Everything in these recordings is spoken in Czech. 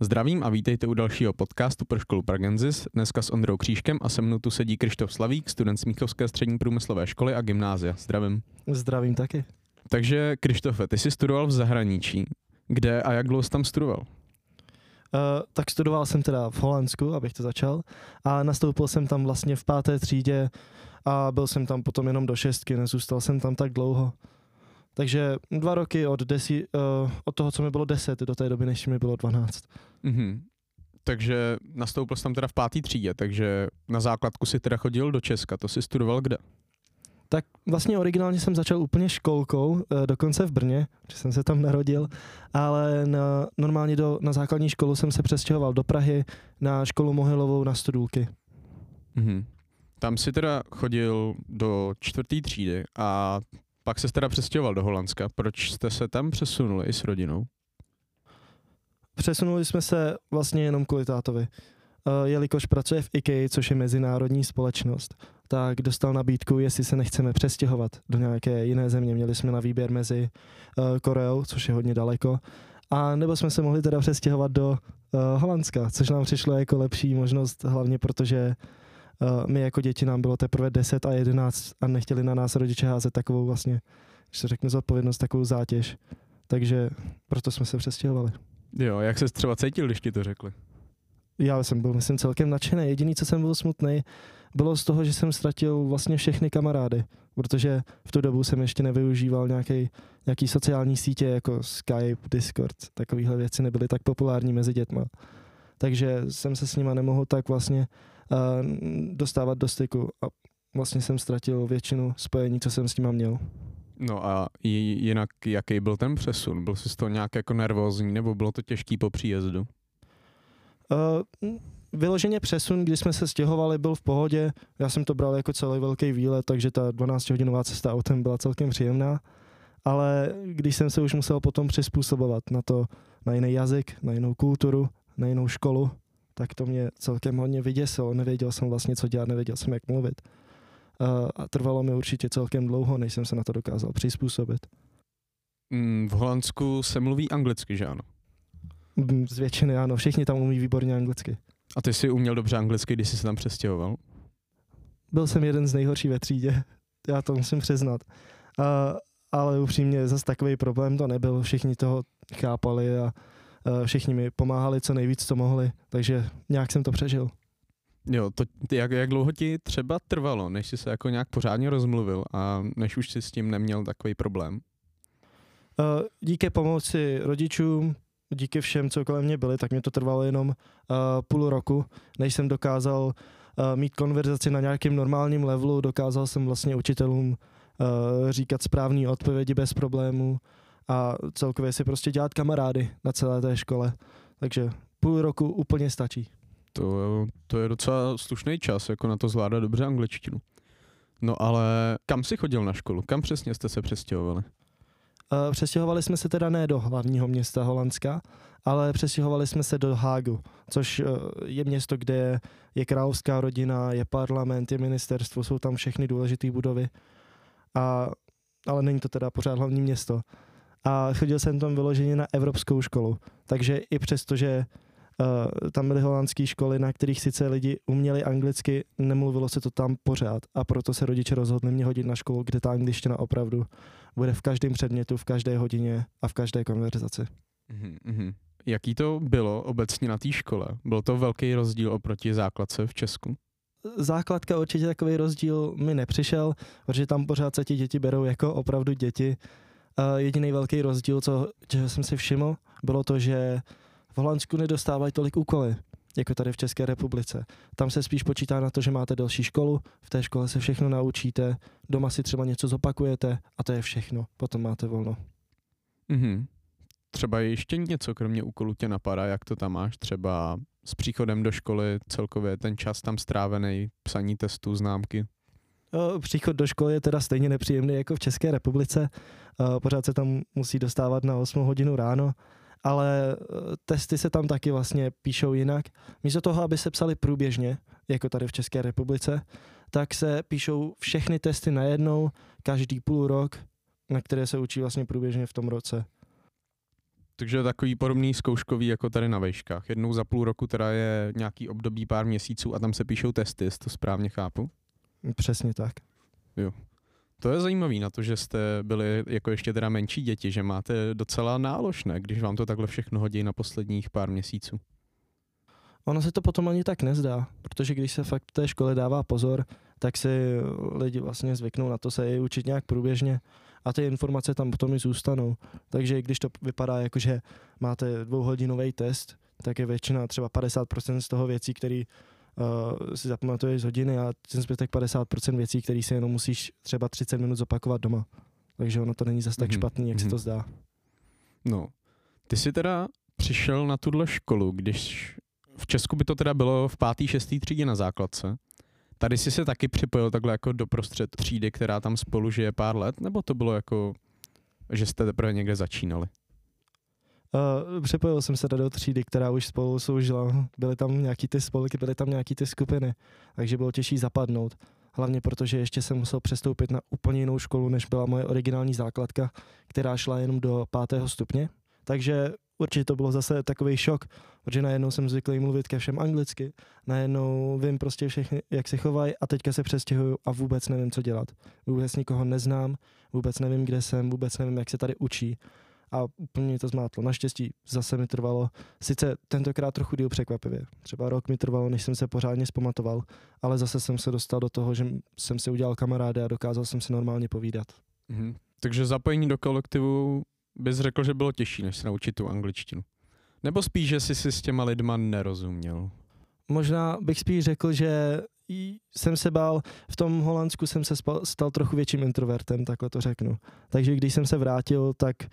Zdravím a vítejte u dalšího podcastu pro školu Pragenzis. Dneska s Ondrou Křížkem a se mnou tu sedí Krištof Slavík, student Smíchovské střední průmyslové školy a gymnázia. Zdravím. Zdravím taky. Takže Krištofe, ty jsi studoval v zahraničí. Kde a jak dlouho jsi tam studoval? Uh, tak studoval jsem teda v Holandsku, abych to začal, a nastoupil jsem tam vlastně v páté třídě a byl jsem tam potom jenom do šestky, nezůstal jsem tam tak dlouho. Takže dva roky od, desi, uh, od toho, co mi bylo deset, do té doby, než mi bylo dvanáct. Mhm. Takže nastoupil jsi tam teda v páté třídě, takže na základku si teda chodil do Česka. To si studoval kde? Tak vlastně originálně jsem začal úplně školkou, eh, dokonce v Brně, že jsem se tam narodil, ale na, normálně do, na základní školu jsem se přestěhoval do Prahy na školu Mohylovou na Studulky. Mhm. Tam si teda chodil do čtvrté třídy a pak se teda přestěhoval do Holandska. Proč jste se tam přesunuli i s rodinou? Přesunuli jsme se vlastně jenom kvůli tátovi. Uh, jelikož pracuje v IKEA, což je mezinárodní společnost, tak dostal nabídku, jestli se nechceme přestěhovat do nějaké jiné země. Měli jsme na výběr mezi uh, Koreou, což je hodně daleko, a nebo jsme se mohli teda přestěhovat do uh, Holandska, což nám přišlo jako lepší možnost, hlavně protože uh, my jako děti nám bylo teprve 10 a 11 a nechtěli na nás rodiče házet takovou vlastně, když se řeknu zodpovědnost, takovou zátěž. Takže proto jsme se přestěhovali. Jo, jak se třeba cítil, když ti to řekli? Já jsem byl, myslím, celkem nadšený. Jediný, co jsem byl smutný, bylo z toho, že jsem ztratil vlastně všechny kamarády, protože v tu dobu jsem ještě nevyužíval nějaký, nějaký sociální sítě jako Skype, Discord, takovéhle věci nebyly tak populární mezi dětma. Takže jsem se s nima nemohl tak vlastně dostávat do styku a vlastně jsem ztratil většinu spojení, co jsem s nima měl. No a jinak jaký byl ten přesun? Byl jsi z toho nějak jako nervózní nebo bylo to těžký po příjezdu? Uh, vyloženě přesun, když jsme se stěhovali, byl v pohodě. Já jsem to bral jako celý velký výlet, takže ta 12-hodinová cesta autem byla celkem příjemná. Ale když jsem se už musel potom přizpůsobovat na to, na jiný jazyk, na jinou kulturu, na jinou školu, tak to mě celkem hodně vyděsilo. Nevěděl jsem vlastně, co dělat, nevěděl jsem, jak mluvit. A trvalo mi určitě celkem dlouho, než jsem se na to dokázal přizpůsobit. Mm, v Holandsku se mluví anglicky, že ano? Mm, z většiny ano, všichni tam umí výborně anglicky. A ty jsi uměl dobře anglicky, když jsi se tam přestěhoval? Byl jsem jeden z nejhorší ve třídě, já to musím přiznat. Uh, ale upřímně zase takový problém to nebyl, všichni toho chápali a všichni mi pomáhali co nejvíc, co mohli, takže nějak jsem to přežil. Jo, to, jak, jak dlouho ti třeba trvalo, než jsi se jako nějak pořádně rozmluvil a než už jsi s tím neměl takový problém? Uh, díky pomoci rodičům, díky všem, co kolem mě byli, tak mě to trvalo jenom uh, půl roku, než jsem dokázal uh, mít konverzaci na nějakém normálním levelu, dokázal jsem vlastně učitelům uh, říkat správné odpovědi bez problémů a celkově si prostě dělat kamarády na celé té škole. Takže půl roku úplně stačí. To, to je docela slušný čas, jako na to zvládat dobře angličtinu. No ale kam jsi chodil na školu? Kam přesně jste se přestěhovali? Uh, přestěhovali jsme se teda ne do hlavního města Holandska, ale přestěhovali jsme se do Hágu, což uh, je město, kde je královská rodina, je parlament, je ministerstvo, jsou tam všechny důležité budovy. A, ale není to teda pořád hlavní město. A chodil jsem tam vyloženě na evropskou školu, takže i přesto, že Uh, tam byly holandské školy, na kterých sice lidi uměli anglicky, nemluvilo se to tam pořád a proto se rodiče rozhodli mě hodit na školu, kde ta angličtina opravdu bude v každém předmětu, v každé hodině a v každé konverzaci. Mm-hmm. Jaký to bylo obecně na té škole? Byl to velký rozdíl oproti základce v Česku? Základka určitě takový rozdíl mi nepřišel, protože tam pořád se ti děti berou jako opravdu děti. Jediný velký rozdíl, co, čeho jsem si všiml, bylo to, že v Holandsku nedostávají tolik úkoly, jako tady v České republice. Tam se spíš počítá na to, že máte další školu, v té škole se všechno naučíte, doma si třeba něco zopakujete a to je všechno. Potom máte volno. Mm-hmm. Třeba ještě něco, kromě úkolů tě napadá, jak to tam máš? Třeba s příchodem do školy celkově ten čas tam strávený, psaní testů, známky? Příchod do školy je teda stejně nepříjemný jako v České republice. Pořád se tam musí dostávat na 8 hodinu ráno ale eh, testy se tam taky vlastně píšou jinak. Místo toho, aby se psali průběžně, jako tady v České republice, tak se píšou všechny testy najednou, každý půl rok, na které se učí vlastně průběžně v tom roce. Takže takový podobný zkouškový jako tady na vejškách. Jednou za půl roku teda je nějaký období pár měsíců a tam se píšou testy, jestli to správně chápu. Přesně tak. To je zajímavý na to, že jste byli jako ještě teda menší děti, že máte docela náložné, když vám to takhle všechno hodí na posledních pár měsíců. Ono se to potom ani tak nezdá, protože když se fakt v té škole dává pozor, tak si lidi vlastně zvyknou na to se je učit nějak průběžně a ty informace tam potom i zůstanou. Takže když to vypadá jako, že máte dvouhodinový test, tak je většina třeba 50% z toho věcí, které uh, si zapamatuješ z hodiny a ten zbytek 50% věcí, které si jenom musíš třeba 30 minut zopakovat doma. Takže ono to není zase tak Mhm, špatný, jak mhm. se to zdá. No, ty jsi teda přišel na tuhle školu, když v Česku by to teda bylo v pátý, šestý třídě na základce. Tady jsi se taky připojil takhle jako do prostřed třídy, která tam spolu žije pár let, nebo to bylo jako, že jste teprve někde začínali? Uh, přepojil jsem se do třídy, která už spolu soužila. Byly tam nějaký ty spolky, byly tam nějaký ty skupiny, takže bylo těžší zapadnout. Hlavně protože ještě jsem musel přestoupit na úplně jinou školu, než byla moje originální základka, která šla jenom do pátého stupně. Takže určitě to bylo zase takový šok, protože najednou jsem zvyklý mluvit ke všem anglicky, najednou vím prostě všechny, jak se chovají a teďka se přestěhuju a vůbec nevím, co dělat. Vůbec nikoho neznám, vůbec nevím, kde jsem, vůbec nevím, jak se tady učí a úplně mě to zmátlo. Naštěstí zase mi trvalo, sice tentokrát trochu díl překvapivě, třeba rok mi trvalo, než jsem se pořádně zpamatoval, ale zase jsem se dostal do toho, že jsem si udělal kamarády a dokázal jsem si normálně povídat. Mhm. Takže zapojení do kolektivu bys řekl, že bylo těžší, než se naučit tu angličtinu. Nebo spíš, že jsi si s těma lidma nerozuměl. Možná bych spíš řekl, že jsem se bál, v tom Holandsku jsem se spal, stal trochu větším introvertem, takhle to řeknu. Takže když jsem se vrátil, tak uh,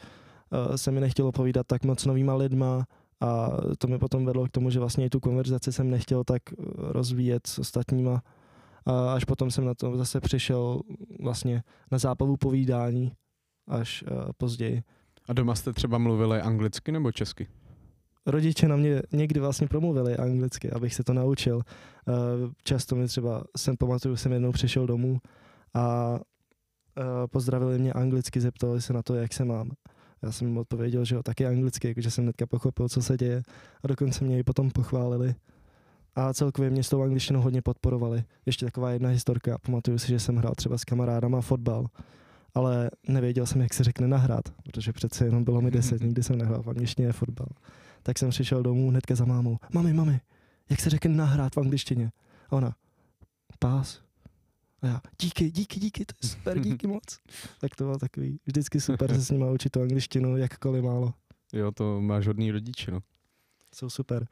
se mi nechtělo povídat tak moc s novýma lidma a to mi potom vedlo k tomu, že vlastně i tu konverzaci jsem nechtěl tak eh, rozvíjet s ostatníma. A až potom jsem na to zase přišel vlastně na zápavu povídání až uh, později. A doma jste třeba mluvili anglicky nebo česky? rodiče na mě někdy vlastně promluvili anglicky, abych se to naučil. Eh, Často mi třeba, jsem pamatuju, jsem jednou přišel domů a eh, pozdravili mě anglicky, zeptali se na to, jak se mám. Já jsem jim odpověděl, že jo, taky anglicky, jakože jsem hnedka pochopil, co se děje a dokonce mě i potom pochválili. A celkově mě s tou angličtinou hodně podporovali. Ještě taková jedna historka. Pamatuju si, že jsem hrál třeba s kamarádama fotbal, ale nevěděl jsem, jak se řekne nahrát, protože přece jenom bylo mi deset, nikdy jsem nehrál v angličtině fotbal tak jsem přišel domů hnedka za mámou. Mami, mami, jak se řekne nahrát v angličtině? A ona, pás. A já, díky, díky, díky, to je super, díky moc. Tak to bylo takový, vždycky super se s nima učit tu angličtinu, jakkoliv málo. Jo, to máš hodný rodiče, no. Jsou super.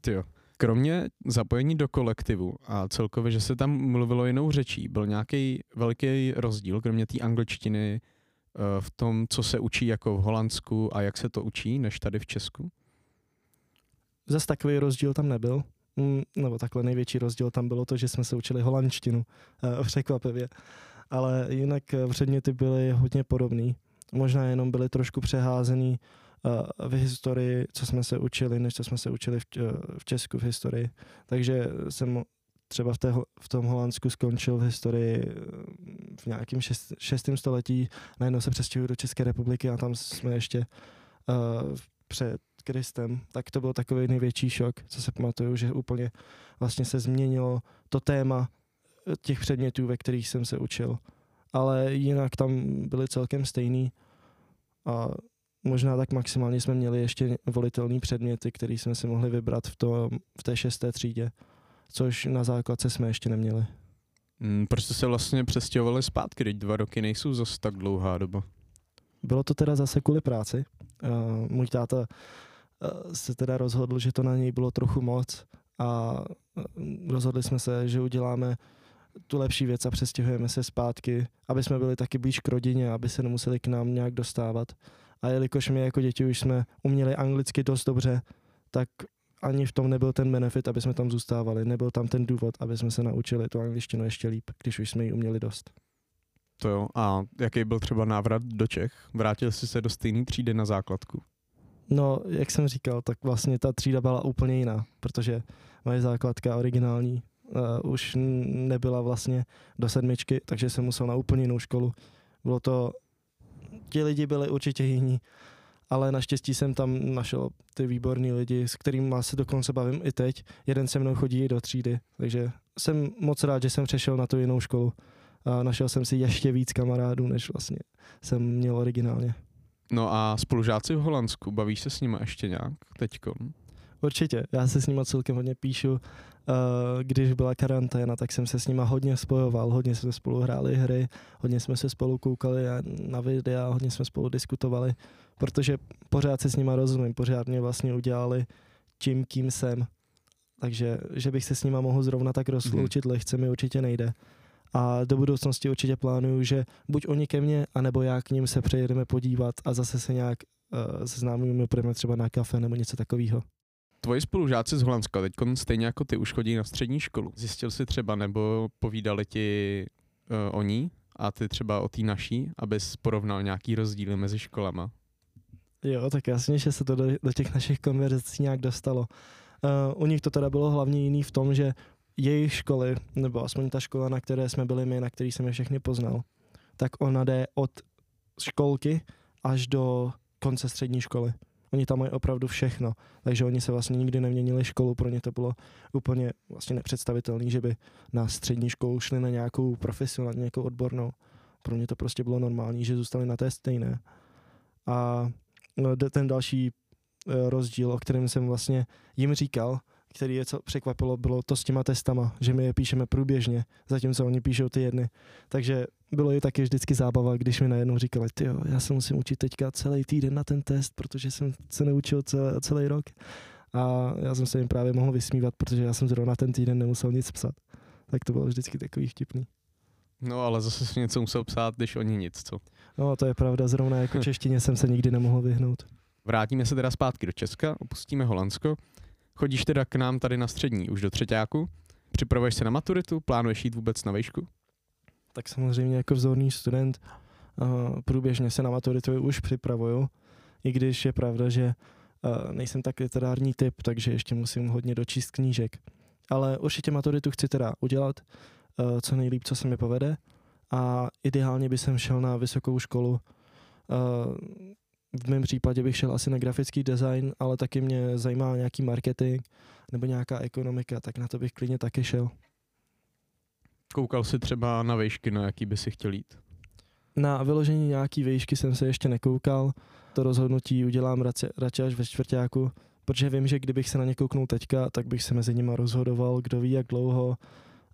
Ty jo. Kromě zapojení do kolektivu a celkově, že se tam mluvilo jinou řečí, byl nějaký velký rozdíl, kromě té angličtiny, eh, v tom, co se učí jako v Holandsku a jak se to učí, než tady v Česku? Zas takový rozdíl tam nebyl. Mm, nebo takhle největší rozdíl tam bylo to, že jsme se učili holandštinu, eh, překvapivě. Ale jinak eh, předměty byly hodně podobný. Možná jenom byly trošku přeházený eh, v historii, co jsme se učili, než co jsme se učili v, Česku v historii. Takže jsem třeba v, té, v tom Holandsku skončil v historii v nějakém šest, šestém století, najednou se přestěhuji do České republiky a tam jsme ještě uh, před Kristem, tak to byl takový největší šok, co se pamatuju, že úplně vlastně se změnilo to téma eh, těch předmětů, ve kterých jsem se učil. Ale jinak tam byly celkem stejný a možná tak maximálně jsme měli ještě volitelné předměty, které jsme si mohli vybrat v, tom, v té šesté třídě, což na základce jsme ještě neměli. Hmm, proč jste se vlastně přestěhovali zpátky, teď dva roky nejsou zase tak dlouhá doba. Bylo to teda zase kvůli práci. Uh, můj táta se teda rozhodl, že to na něj bylo trochu moc a uh, rozhodli jsme se, že uděláme tu lepší věc a přestěhujeme se zpátky, aby jsme byli taky blíž k rodině, aby se nemuseli k nám nějak dostávat. A jelikož my jako děti už jsme uměli anglicky dost dobře, tak ani v tom nebyl ten benefit, aby jsme tam zůstávali. Nebyl tam ten důvod, aby jsme se naučili tu angličtinu ještě líp, když už jsme ji uměli dost. To jo. A jaký byl třeba návrat do Čech? Vrátil jsi se do stejné třídy na základku? No, jak jsem říkal, tak vlastně ta třída byla úplně jiná, protože moje základka originální uh, už nebyla vlastně do sedmičky, takže jsem musel na úplně jinou školu. Bylo to, ti lidi byli určitě jiní ale naštěstí jsem tam našel ty výborní lidi, s kterými se dokonce bavím i teď. Jeden se mnou chodí do třídy, takže jsem moc rád, že jsem přešel na tu jinou školu. A našel jsem si ještě víc kamarádů, než vlastně jsem měl originálně. No a spolužáci v Holandsku, bavíš se s nimi ještě nějak teďko? Určitě, já se s nimi celkem hodně píšu. Když byla karanténa, tak jsem se s nimi hodně spojoval, hodně jsme spolu hráli hry, hodně jsme se spolu koukali na videa, hodně jsme spolu diskutovali, protože pořád se s nimi rozumím, pořád mě vlastně udělali tím, kým jsem. Takže, že bych se s nima mohl zrovna tak rozloučit hmm. lehce, mi určitě nejde. A do budoucnosti určitě plánuju, že buď oni ke mně, anebo já k ním se přejedeme podívat a zase se nějak uh, seznámíme, půjdeme třeba na kafe nebo něco takového. Tvoji spolužáci z Holandska teď stejně jako ty už chodí na střední školu. Zjistil jsi třeba nebo povídali ti uh, o ní a ty třeba o té naší, abys porovnal nějaký rozdíly mezi školama? Jo, tak jasně, že se to do, do těch našich konverzací nějak dostalo. Uh, u nich to teda bylo hlavně jiný v tom, že jejich školy, nebo aspoň ta škola, na které jsme byli my, na který jsem je všechny poznal, tak ona jde od školky až do konce střední školy. Oni tam mají opravdu všechno, takže oni se vlastně nikdy neměnili školu, pro ně to bylo úplně vlastně nepředstavitelné, že by na střední školu šli na nějakou profesionální, nějakou odbornou. Pro ně to prostě bylo normální, že zůstali na té stejné. A no, ten další eh, rozdíl, o kterém jsem vlastně jim říkal, který je co překvapilo, bylo to s těma testama, že my je píšeme průběžně, zatímco oni píšou ty jedny. Takže bylo i taky vždycky zábava, když mi najednou říkali, ty já se musím učit teďka celý týden na ten test, protože jsem se neučil celý, celý rok. A já jsem se jim právě mohl vysmívat, protože já jsem zrovna ten týden nemusel nic psat. Tak to bylo vždycky takový vtipný. No ale zase si něco musel psát, když oni nic, co? No to je pravda, zrovna jako češtině jsem se nikdy nemohl vyhnout. Vrátíme se teda zpátky do Česka, opustíme Holandsko. Chodíš teda k nám tady na střední, už do třetíku? Připravuješ se na maturitu? Plánuješ jít vůbec na výšku? Tak samozřejmě jako vzorný student uh, průběžně se na maturitu už připravuju, i když je pravda, že uh, nejsem tak literární typ, takže ještě musím hodně dočíst knížek. Ale určitě maturitu chci teda udělat, uh, co nejlíp, co se mi povede a ideálně by jsem šel na vysokou školu v mém případě bych šel asi na grafický design, ale taky mě zajímá nějaký marketing nebo nějaká ekonomika, tak na to bych klidně taky šel. Koukal jsi třeba na vejšky, na jaký by si chtěl jít? Na vyložení nějaký vejšky jsem se ještě nekoukal. To rozhodnutí udělám radši až ve čtvrtáku, protože vím, že kdybych se na ně kouknul teďka, tak bych se mezi nimi rozhodoval, kdo ví jak dlouho.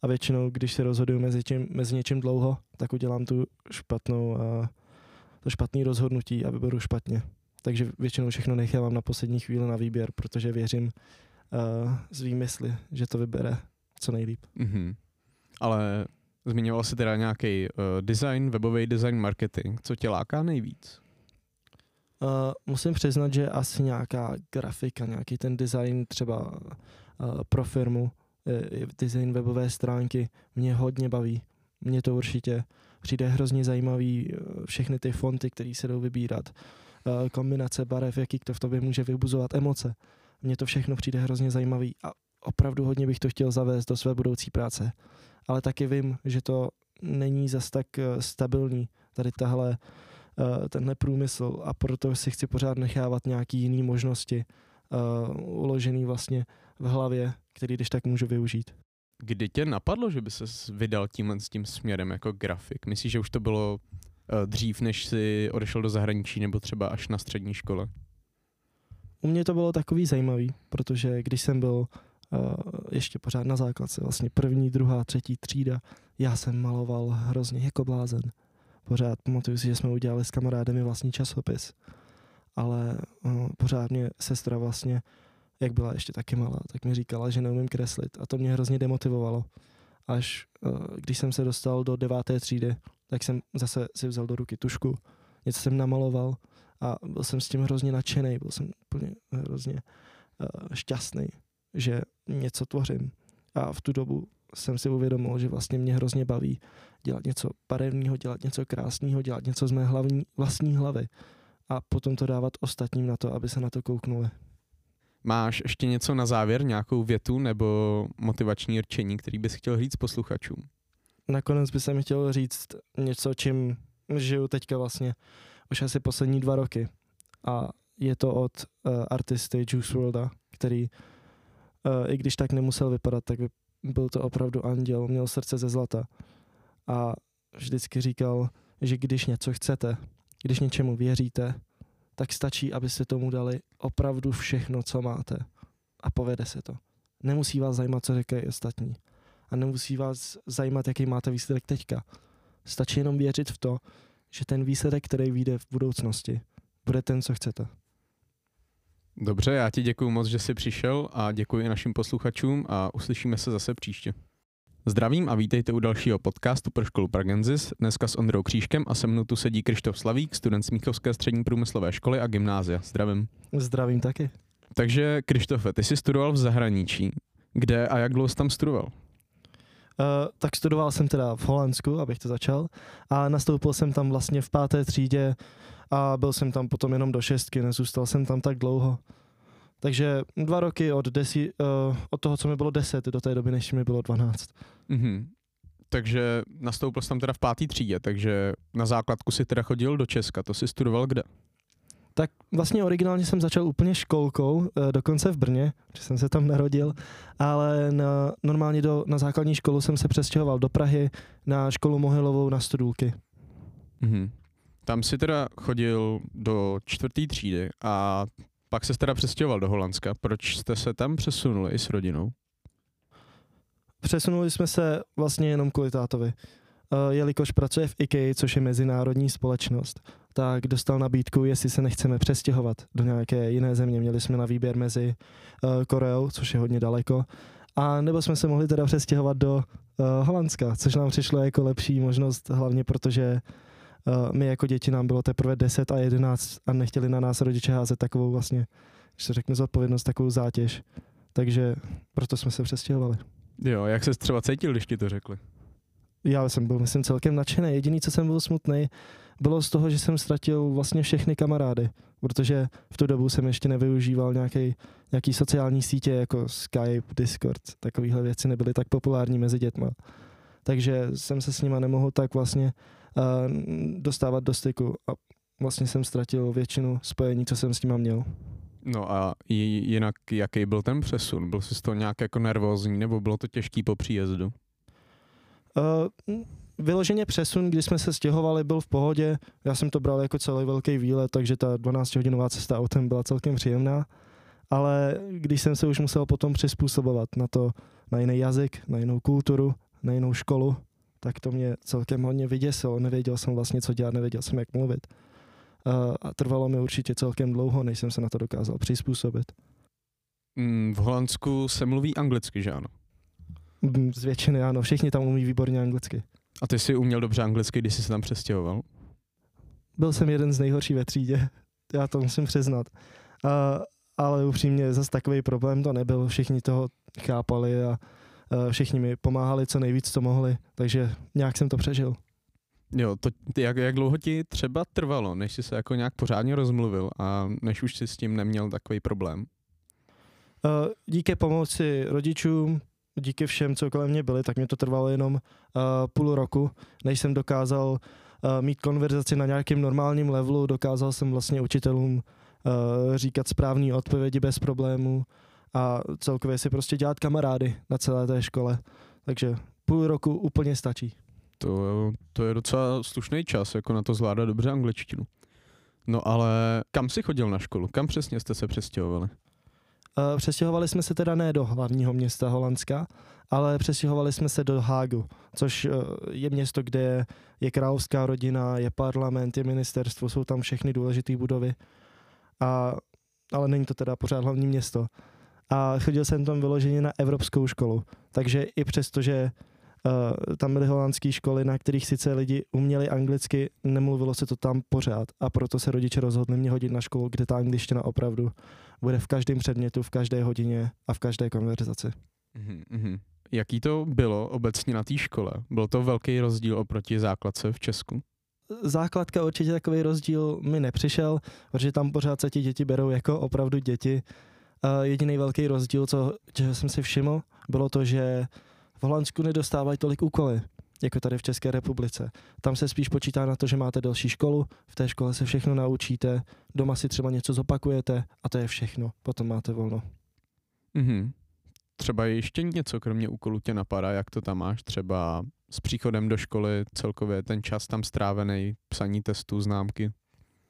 A většinou, když se rozhoduju mezi, čím, mezi něčím dlouho, tak udělám tu špatnou a to špatné rozhodnutí a vyberu špatně. Takže většinou všechno nechávám na poslední chvíli na výběr, protože věřím uh, z výmysly, že to vybere co nejlíp. Mm-hmm. Ale zmiňoval jsi teda nějaký uh, design, webový design, marketing. Co tě láká nejvíc? Uh, musím přiznat, že asi nějaká grafika, nějaký ten design třeba uh, pro firmu, uh, design webové stránky mě hodně baví. Mě to určitě přijde hrozně zajímavý eh, všechny ty fonty, které se jdou vybírat, eh, kombinace barev, jaký to v tobě může vybuzovat emoce. Mně to všechno přijde hrozně zajímavý a opravdu hodně bych to chtěl zavést do své budoucí práce. Ale taky vím, že to není zas tak eh, stabilní, tady tahle, tenhle průmysl a proto si chci pořád nechávat nějaký jiný možnosti uložený vlastně v hlavě, který když tak můžu využít. Kdy tě napadlo, že by se vydal tímhle s tím směrem jako grafik? Myslíš, že už to bylo uh, dřív, než jsi odešel do zahraničí nebo třeba až na střední škole? U mě to bylo takový zajímavý, protože když jsem byl uh, ještě pořád na základce, vlastně první, druhá, třetí třída, já jsem maloval hrozně jako blázen. Pořád pamatuju si, že jsme udělali s kamarádem vlastní časopis, ale uh, pořád mě sestra vlastně jak byla ještě taky malá, tak mi říkala, že neumím kreslit a to mě hrozně demotivovalo. Až uh, když jsem se dostal do deváté třídy, tak jsem zase si vzal do ruky tušku, něco jsem namaloval a byl jsem s tím hrozně nadšený, byl jsem úplně hrozně uh, šťastný, že něco tvořím. A v tu dobu jsem si uvědomil, že vlastně mě hrozně baví dělat něco barevného, dělat něco krásného, dělat něco z mé hlavní, vlastní hlavy a potom to dávat ostatním na to, aby se na to kouknuli. Máš ještě něco na závěr, nějakou větu nebo motivační rčení, který bys chtěl říct posluchačům? Nakonec bych mi chtěl říct něco, čím žiju teďka vlastně už asi poslední dva roky. A je to od uh, artisty Juice WRLDa, který uh, i když tak nemusel vypadat, tak byl to opravdu anděl, měl srdce ze zlata. A vždycky říkal, že když něco chcete, když něčemu věříte, tak stačí, abyste tomu dali opravdu všechno, co máte. A povede se to. Nemusí vás zajímat, co říkají ostatní. A nemusí vás zajímat, jaký máte výsledek teďka. Stačí jenom věřit v to, že ten výsledek, který vyjde v budoucnosti, bude ten, co chcete. Dobře, já ti děkuji moc, že jsi přišel a děkuji i našim posluchačům a uslyšíme se zase příště. Zdravím a vítejte u dalšího podcastu pro školu Pragenzis. Dneska s Ondrou Křížkem a se mnou tu sedí Krištof Slavík, student Smíchovské střední průmyslové školy a gymnázia. Zdravím. Zdravím taky. Takže Krištofe, ty jsi studoval v zahraničí. Kde a jak dlouho jsi tam studoval? Uh, tak studoval jsem teda v Holandsku, abych to začal, a nastoupil jsem tam vlastně v páté třídě a byl jsem tam potom jenom do šestky, nezůstal jsem tam tak dlouho. Takže dva roky od, desi, uh, od toho, co mi bylo deset, do té doby, než mi bylo dvanáct. Mm-hmm. Takže nastoupil jsem tam teda v páté třídě, takže na základku si teda chodil do Česka. To si studoval kde? Tak vlastně originálně jsem začal úplně školkou, eh, dokonce v Brně, že jsem se tam narodil, ale na, normálně do, na základní školu jsem se přestěhoval do Prahy na školu Mohylovou na Studulky. Mm-hmm. Tam si teda chodil do čtvrté třídy a pak se teda přestěhoval do Holandska. Proč jste se tam přesunuli i s rodinou? Přesunuli jsme se vlastně jenom kvůli tátovi. Uh, jelikož pracuje v IKEA, což je mezinárodní společnost, tak dostal nabídku, jestli se nechceme přestěhovat do nějaké jiné země. Měli jsme na výběr mezi uh, Koreou, což je hodně daleko, a nebo jsme se mohli teda přestěhovat do uh, Holandska, což nám přišlo jako lepší možnost, hlavně protože my jako děti nám bylo teprve 10 a 11 a nechtěli na nás rodiče házet takovou vlastně, když se řekne zodpovědnost, takovou zátěž. Takže proto jsme se přestěhovali. Jo, jak se třeba cítil, když ti to řekli? Já jsem byl, myslím, celkem nadšený. Jediný, co jsem byl smutný, bylo z toho, že jsem ztratil vlastně všechny kamarády, protože v tu dobu jsem ještě nevyužíval nějaký, nějaký sociální sítě jako Skype, Discord, takovéhle věci nebyly tak populární mezi dětma. Takže jsem se s nima nemohl tak vlastně dostávat do styku a vlastně jsem ztratil většinu spojení, co jsem s nima měl. No a jinak jaký byl ten přesun? Byl jsi z toho nějak jako nervózní nebo bylo to těžký po příjezdu? Uh, vyloženě přesun, když jsme se stěhovali, byl v pohodě. Já jsem to bral jako celý velký výlet, takže ta 12-hodinová cesta autem byla celkem příjemná. Ale když jsem se už musel potom přizpůsobovat na to, na jiný jazyk, na jinou kulturu, na jinou školu, tak to mě celkem hodně vyděsilo. Nevěděl jsem vlastně, co dělat, nevěděl jsem, jak mluvit. A trvalo mi určitě celkem dlouho, než jsem se na to dokázal přizpůsobit. Mm, v Holandsku se mluví anglicky, že ano? Mm, z většiny ano, všichni tam umí výborně anglicky. A ty jsi uměl dobře anglicky, když jsi se tam přestěhoval? Byl jsem jeden z nejhorší ve třídě, já to musím přiznat. Uh, ale upřímně zase takový problém to nebyl, všichni toho chápali a všichni mi pomáhali co nejvíc, co mohli, takže nějak jsem to přežil. Jo, to, jak, jak dlouho ti třeba trvalo, než jsi se jako nějak pořádně rozmluvil a než už jsi s tím neměl takový problém? Uh, díky pomoci rodičům, díky všem, co kolem mě byli, tak mě to trvalo jenom uh, půl roku, než jsem dokázal mít konverzaci na nějakém normálním levelu, dokázal jsem vlastně učitelům říkat správné odpovědi bez problémů a celkově si prostě dělat kamarády na celé té škole. Takže půl roku úplně stačí. To, to je docela slušný čas, jako na to zvládat dobře angličtinu. No ale kam jsi chodil na školu? Kam přesně jste se přestěhovali? Uh, přestěhovali jsme se teda ne do hlavního města Holandska, ale přestěhovali jsme se do Hágu, což uh, je město, kde je královská rodina, je parlament, je ministerstvo, jsou tam všechny důležité budovy. A, ale není to teda pořád hlavní město. A chodil jsem tam vyloženě na evropskou školu, takže i přesto, že Uh, tam byly holandské školy, na kterých sice lidi uměli anglicky, nemluvilo se to tam pořád a proto se rodiče rozhodli mě hodit na školu, kde ta angličtina opravdu bude v každém předmětu, v každé hodině a v každé konverzaci. Mm-hmm. Jaký to bylo obecně na té škole? Byl to velký rozdíl oproti základce v Česku? Základka určitě takový rozdíl mi nepřišel, protože tam pořád se ti děti berou jako opravdu děti. Jediný velký rozdíl, co, čeho jsem si všiml, bylo to, že v Holandsku nedostávají tolik úkoly. jako tady v České republice. Tam se spíš počítá na to, že máte další školu, v té škole se všechno naučíte, doma si třeba něco zopakujete a to je všechno. Potom máte volno. Mhm. Třeba ještě něco, kromě úkolů tě napadá, jak to tam máš, třeba s příchodem do školy, celkově ten čas tam strávený, psaní testů, známky.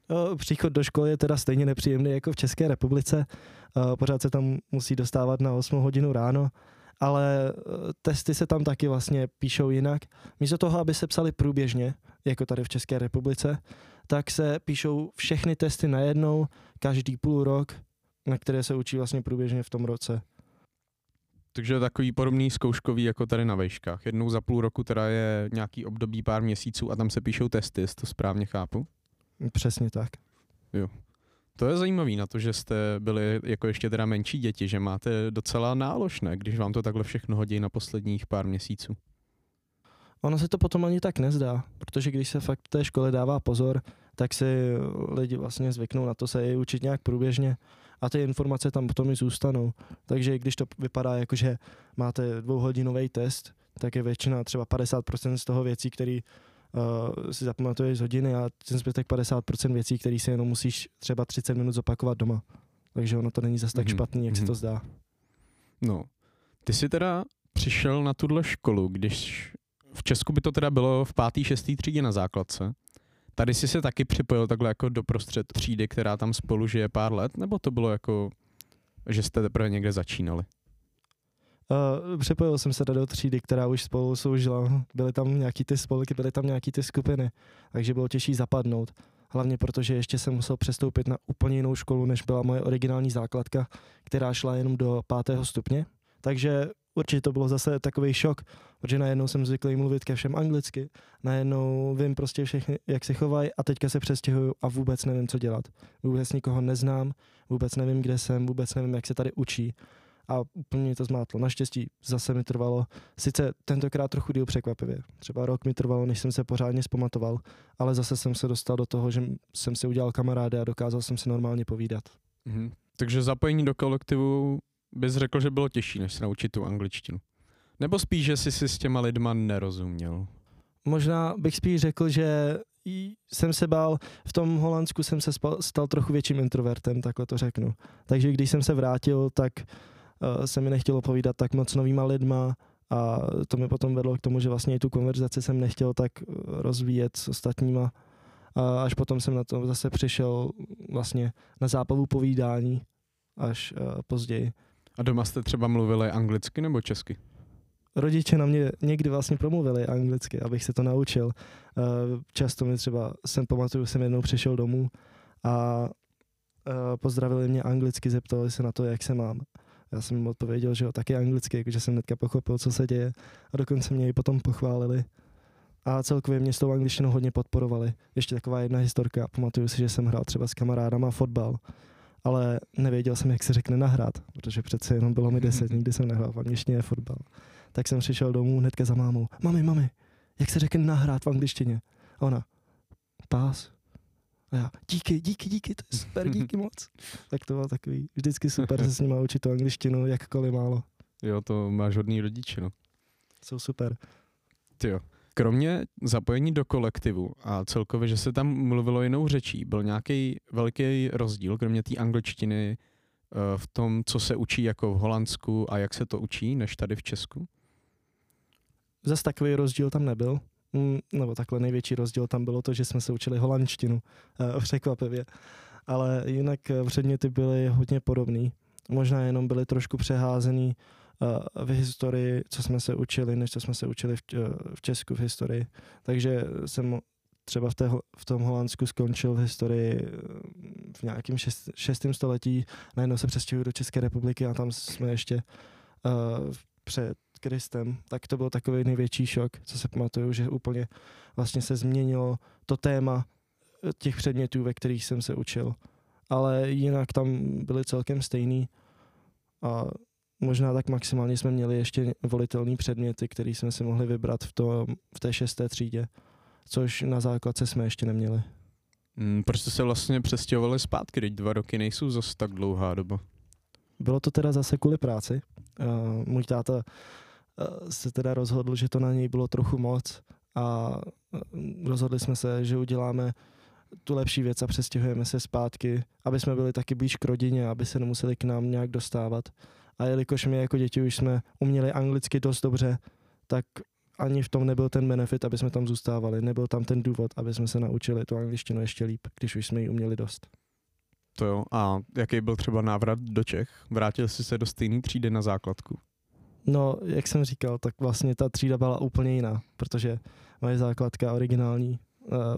No, příchod do školy je teda stejně nepříjemný jako v České republice. Pořád se tam musí dostávat na 8 hodinu ráno, ale eh, testy se tam taky vlastně píšou jinak. Místo toho, aby se psali průběžně, jako tady v České republice, tak se píšou všechny testy najednou, každý půl rok, na které se učí vlastně průběžně v tom roce. Takže takový podobný zkouškový jako tady na vejškách. Jednou za půl roku teda je nějaký období pár měsíců a tam se píšou testy, jestli to správně chápu? Přesně tak. Jo. To je zajímavé na to, že jste byli jako ještě teda menší děti, že máte docela náložné, když vám to takhle všechno hodí na posledních pár měsíců. Ono se to potom ani tak nezdá, protože když se fakt v té škole dává pozor, tak si lidi vlastně zvyknou na to se je učit nějak průběžně a ty informace tam potom i zůstanou. Takže když to vypadá jako, že máte dvouhodinový test, tak je většina třeba 50% z toho věcí, které uh, si zapamatuješ z hodiny a ten zbytek 50% věcí, které si jenom musíš třeba 30 minut zopakovat doma. Takže ono to není zase tak mm-hmm. špatný, jak mm-hmm. se to mhm. zdá. No, ty jsi teda přišel na tuhle školu, když v Česku by to teda bylo v pátý, šestý třídě na základce. Tady jsi se taky připojil takhle jako do prostřed třídy, která tam spolu žije pár let, nebo to bylo jako, že jste teprve někde začínali? Uh, připojil jsem se do třídy, která už spolu soužila. Byly tam nějaký ty spolky, byly tam nějaký ty skupiny, takže bylo těžší zapadnout. Hlavně protože ještě jsem musel přestoupit na úplně jinou školu, než byla moje originální základka, která šla jenom do pátého stupně. Takže určitě to bylo zase takový šok, protože najednou jsem zvyklý mluvit ke všem anglicky, najednou vím prostě všechny, jak se chovají a teďka se přestěhuju a vůbec nevím, co dělat. Vůbec nikoho neznám, vůbec nevím, kde jsem, vůbec nevím, jak se tady učí a úplně mě to zmátlo. Naštěstí zase mi trvalo, sice tentokrát trochu díl překvapivě, třeba rok mi trvalo, než jsem se pořádně zpamatoval, ale zase jsem se dostal do toho, že jsem si udělal kamarády a dokázal jsem si normálně povídat. Mhm. Takže zapojení do kolektivu bys řekl, že bylo těžší, než se naučit tu angličtinu. Nebo spíš, že jsi si s těma lidma nerozuměl? Možná bych spíš řekl, že jsem se bál, v tom Holandsku jsem se stal trochu větším introvertem, takhle to řeknu. Takže když jsem se vrátil, tak uh, se mi nechtělo povídat tak moc novýma lidma a to mi potom vedlo k tomu, že vlastně i tu konverzaci jsem nechtěl tak eh, rozvíjet s ostatníma. A až potom jsem na to zase přišel vlastně na zápavu povídání až uh, později. A doma jste třeba mluvili anglicky nebo česky? Rodiče na mě někdy vlastně promluvili anglicky, abych se to naučil. Eh, často mi třeba, jsem pamatuju, jsem jednou přišel domů a eh, pozdravili mě anglicky, zeptali se na to, jak se mám. Já jsem jim odpověděl, že jo, taky anglicky, jakože jsem hnedka pochopil, co se děje a dokonce mě i potom pochválili. A celkově mě s tou angličtinou hodně podporovali. Ještě taková jedna historka. Pamatuju si, že jsem hrál třeba s kamarádama fotbal ale nevěděl jsem, jak se řekne nahrát, protože přece jenom bylo mi deset, nikdy jsem nehrál v angličtině fotbal. Tak jsem přišel domů hnedka za mámou. Mami, mami, jak se řekne nahrát v angličtině? A ona, pás. A já, díky, díky, díky, to je super, díky moc. tak to bylo takový, vždycky super se s nimi učit tu angličtinu, jakkoliv málo. Jo, to máš hodný rodiče, no. Jsou super. Ty jo. Kromě zapojení do kolektivu a celkově, že se tam mluvilo jinou řečí, byl nějaký velký rozdíl, kromě té angličtiny, eh, v tom, co se učí jako v Holandsku a jak se to učí, než tady v Česku? Zas takový rozdíl tam nebyl. Mm, nebo takhle největší rozdíl tam bylo to, že jsme se učili holandštinu, eh, překvapivě. Ale jinak eh, předměty byly hodně podobný. Možná jenom byly trošku přeházený v historii, co jsme se učili, než co jsme se učili v, Česku v historii. Takže jsem třeba v, té, v tom Holandsku skončil v historii v nějakém šest, šestém století, najednou se přestěhuji do České republiky a tam jsme ještě uh, před Kristem, tak to byl takový největší šok, co se pamatuju, že úplně vlastně se změnilo to téma těch předmětů, ve kterých jsem se učil. Ale jinak tam byly celkem stejný a možná tak maximálně jsme měli ještě volitelné předměty, které jsme si mohli vybrat v, tom, v té šesté třídě, což na základce jsme ještě neměli. Hmm, proč jste se vlastně přestěhovali zpátky, teď dva roky nejsou zase tak dlouhá doba? Bylo to teda zase kvůli práci. Uh, můj táta se teda rozhodl, že to na něj bylo trochu moc a rozhodli jsme se, že uděláme tu lepší věc a přestěhujeme se zpátky, aby jsme byli taky blíž k rodině, aby se nemuseli k nám nějak dostávat. A jelikož my jako děti už jsme uměli anglicky dost dobře, tak ani v tom nebyl ten benefit, aby jsme tam zůstávali. Nebyl tam ten důvod, aby jsme se naučili tu angličtinu ještě líp, když už jsme ji uměli dost. To jo. A jaký byl třeba návrat do Čech? Vrátil jsi se do stejné třídy na základku? No, jak jsem říkal, tak vlastně ta třída byla úplně jiná, protože moje základka originální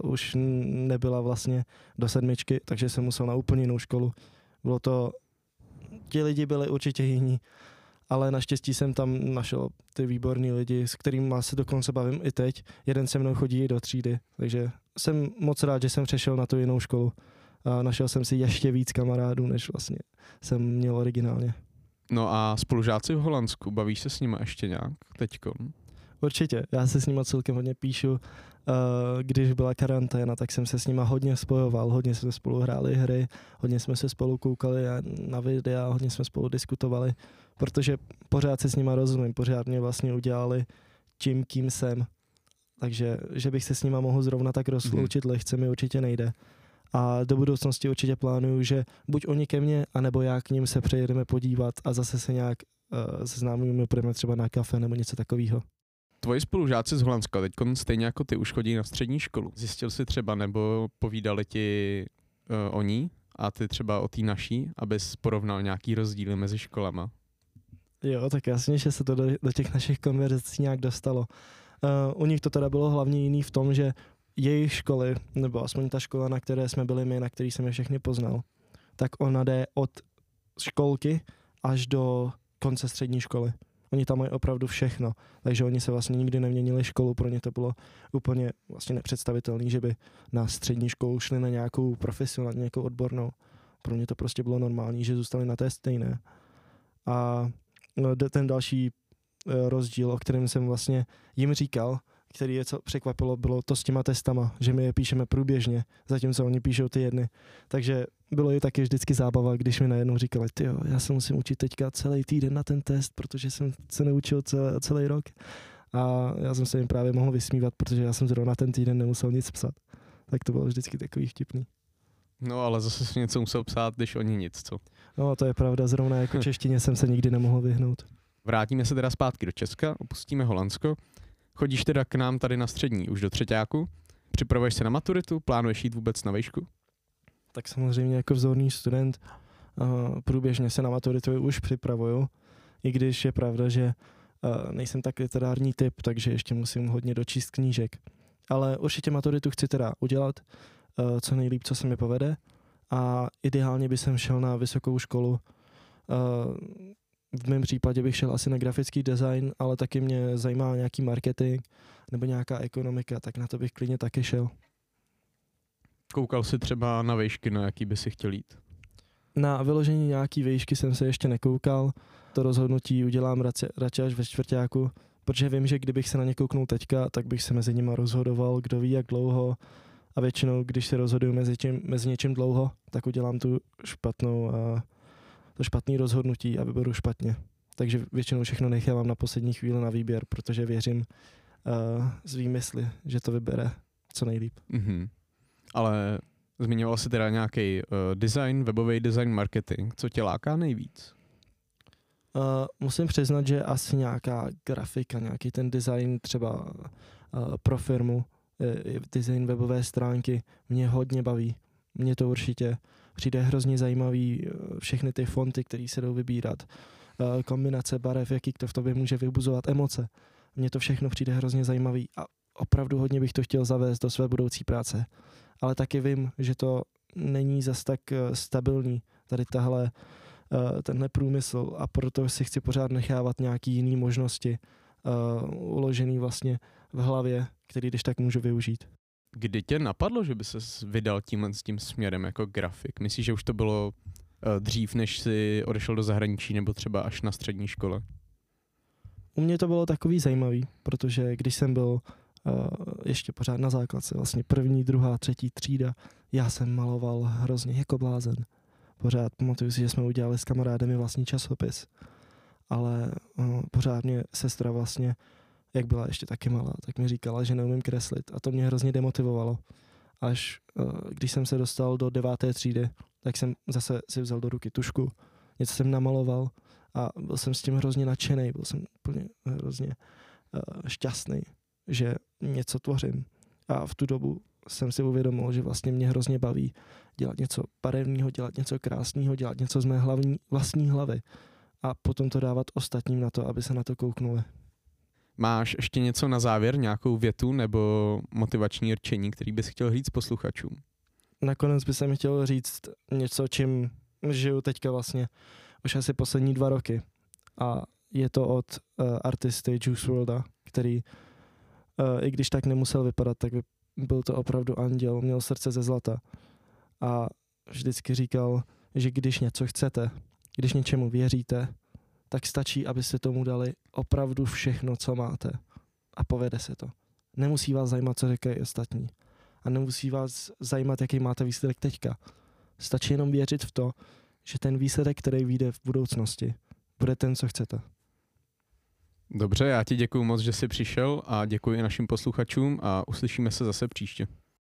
uh, už nebyla vlastně do sedmičky, takže jsem musel na úplně jinou školu. Bylo to, ti lidi byli určitě jiní, ale naštěstí jsem tam našel ty výborní lidi, s kterými se dokonce bavím i teď. Jeden se mnou chodí i do třídy, takže jsem moc rád, že jsem přešel na tu jinou školu. A našel jsem si ještě víc kamarádů, než vlastně jsem měl originálně. No a spolužáci v Holandsku, bavíš se s nimi ještě nějak teďko? Určitě, já se s nimi celkem hodně píšu. Když byla karanténa, tak jsem se s nimi hodně spojoval, hodně jsme spolu hráli hry, hodně jsme se spolu koukali na videa, hodně jsme spolu diskutovali, protože pořád se s nimi rozumím, pořád mě vlastně udělali tím, kým jsem. Takže, že bych se s nima mohl zrovna tak rozloučit mm. lehce mi určitě nejde. A do budoucnosti určitě plánuju, že buď oni ke mně, anebo já k ním se přejedeme podívat a zase se nějak uh, seznámíme, půjdeme třeba na kafe nebo něco takového. Tvoji spolužáci z Holandska teď stejně jako ty už chodí na střední školu. Zjistil jsi třeba nebo povídali ti uh, oni a ty třeba o té naší, abys porovnal nějaký rozdíly mezi školama? Jo, tak jasně, že se to do, do těch našich konverzací nějak dostalo. Uh, u nich to teda bylo hlavně jiný v tom, že jejich školy, nebo aspoň ta škola, na které jsme byli my, na který jsem je všechny poznal, tak ona jde od školky až do konce střední školy. Oni tam mají opravdu všechno, takže oni se vlastně nikdy neměnili školu, pro ně to bylo úplně vlastně nepředstavitelné, že by na střední školu šli na nějakou profesionální, nějakou odbornou. Pro ně to prostě bylo normální, že zůstali na té stejné. A no, ten další eh, rozdíl, o kterém jsem vlastně jim říkal, který je co překvapilo, bylo to s těma testama, že my je píšeme průběžně, zatímco oni píšou ty jedny. Takže bylo i taky vždycky zábava, když mi najednou říkali, ty já se musím učit teďka celý týden na ten test, protože jsem se neučil celý, celý rok. A já jsem se jim právě mohl vysmívat, protože já jsem zrovna ten týden nemusel nic psat. Tak to bylo vždycky takový vtipný. No ale zase si něco musel psát, když oni nic, co? No to je pravda, zrovna jako češtině jsem se nikdy nemohl vyhnout. Vrátíme se teda zpátky do Česka, opustíme Holandsko. Chodíš teda k nám tady na střední, už do třetíku? Připravuješ se na maturitu? Plánuješ jít vůbec na výšku? Tak samozřejmě jako vzorný student uh, průběžně se na maturitu už připravuju, i když je pravda, že uh, nejsem tak literární typ, takže ještě musím hodně dočíst knížek. Ale určitě maturitu chci teda udělat, uh, co nejlíp, co se mi povede a ideálně by jsem šel na vysokou školu v mém případě bych šel asi na grafický design, ale taky mě zajímá nějaký marketing nebo nějaká ekonomika, tak na to bych klidně taky šel. Koukal jsi třeba na vejšky, na jaký by si chtěl jít? Na vyložení nějaký vejšky jsem se ještě nekoukal. To rozhodnutí udělám radši, radši až ve čtvrtáku, protože vím, že kdybych se na ně kouknul teďka, tak bych se mezi nimi rozhodoval, kdo ví jak dlouho. A většinou, když se rozhoduju mezi, čím, mezi něčím dlouho, tak udělám tu špatnou a to špatné rozhodnutí a vyberu špatně. Takže většinou všechno nechávám na poslední chvíli na výběr, protože věřím uh, z výmysly, že to vybere co nejlíp. Mm-hmm. Ale zmiňoval jsi teda nějaký uh, design, webový design, marketing. Co tě láká nejvíc? Uh, musím přiznat, že asi nějaká grafika, nějaký ten design třeba uh, pro firmu, uh, design webové stránky mě hodně baví. Mě to určitě přijde hrozně zajímavý eh, všechny ty fonty, které se jdou vybírat, eh, kombinace barev, jaký to v tobě může vybuzovat emoce. Mně to všechno přijde hrozně zajímavý a opravdu hodně bych to chtěl zavést do své budoucí práce. Ale taky vím, že to není zas tak eh, stabilní, tady tahle, tenhle průmysl a proto si chci pořád nechávat nějaký jiný možnosti uložený vlastně v hlavě, který když tak můžu využít. Kdy tě napadlo, že by se vydal tímhle s tím směrem jako grafik? Myslíš, že už to bylo uh, dřív, než jsi odešel do zahraničí nebo třeba až na střední škole? U mě to bylo takový zajímavý, protože když jsem byl uh, ještě pořád na základce, vlastně první, druhá, třetí třída, já jsem maloval hrozně jako blázen. Pořád pamatuju si, že jsme udělali s kamarádem vlastní časopis. ale uh, pořád mě sestra vlastně, jak byla ještě taky malá, tak mi říkala, že neumím kreslit a to mě hrozně demotivovalo. Až uh, když jsem se dostal do deváté třídy, tak jsem zase si vzal do ruky tušku, něco jsem namaloval a byl jsem s tím hrozně nadšený, byl jsem úplně hrozně uh, šťastný, že něco tvořím. A v tu dobu jsem si uvědomil, že vlastně mě hrozně baví dělat něco barevného, dělat něco krásného, dělat něco z mé hlavní, vlastní hlavy a potom to dávat ostatním na to, aby se na to kouknuli. Máš ještě něco na závěr, nějakou větu nebo motivační rčení, který bys chtěl říct posluchačům? Nakonec bych mi chtěl říct něco, čím žiju teďka vlastně už asi poslední dva roky. A je to od uh, artisty Juice WRLDa, který uh, i když tak nemusel vypadat, tak byl to opravdu anděl, měl srdce ze zlata. A vždycky říkal, že když něco chcete, když něčemu věříte, tak stačí, abyste tomu dali opravdu všechno, co máte. A povede se to. Nemusí vás zajímat, co říkají ostatní. A nemusí vás zajímat, jaký máte výsledek teďka. Stačí jenom věřit v to, že ten výsledek, který vyjde v budoucnosti, bude ten, co chcete. Dobře, já ti děkuji moc, že jsi přišel a děkuji našim posluchačům a uslyšíme se zase příště.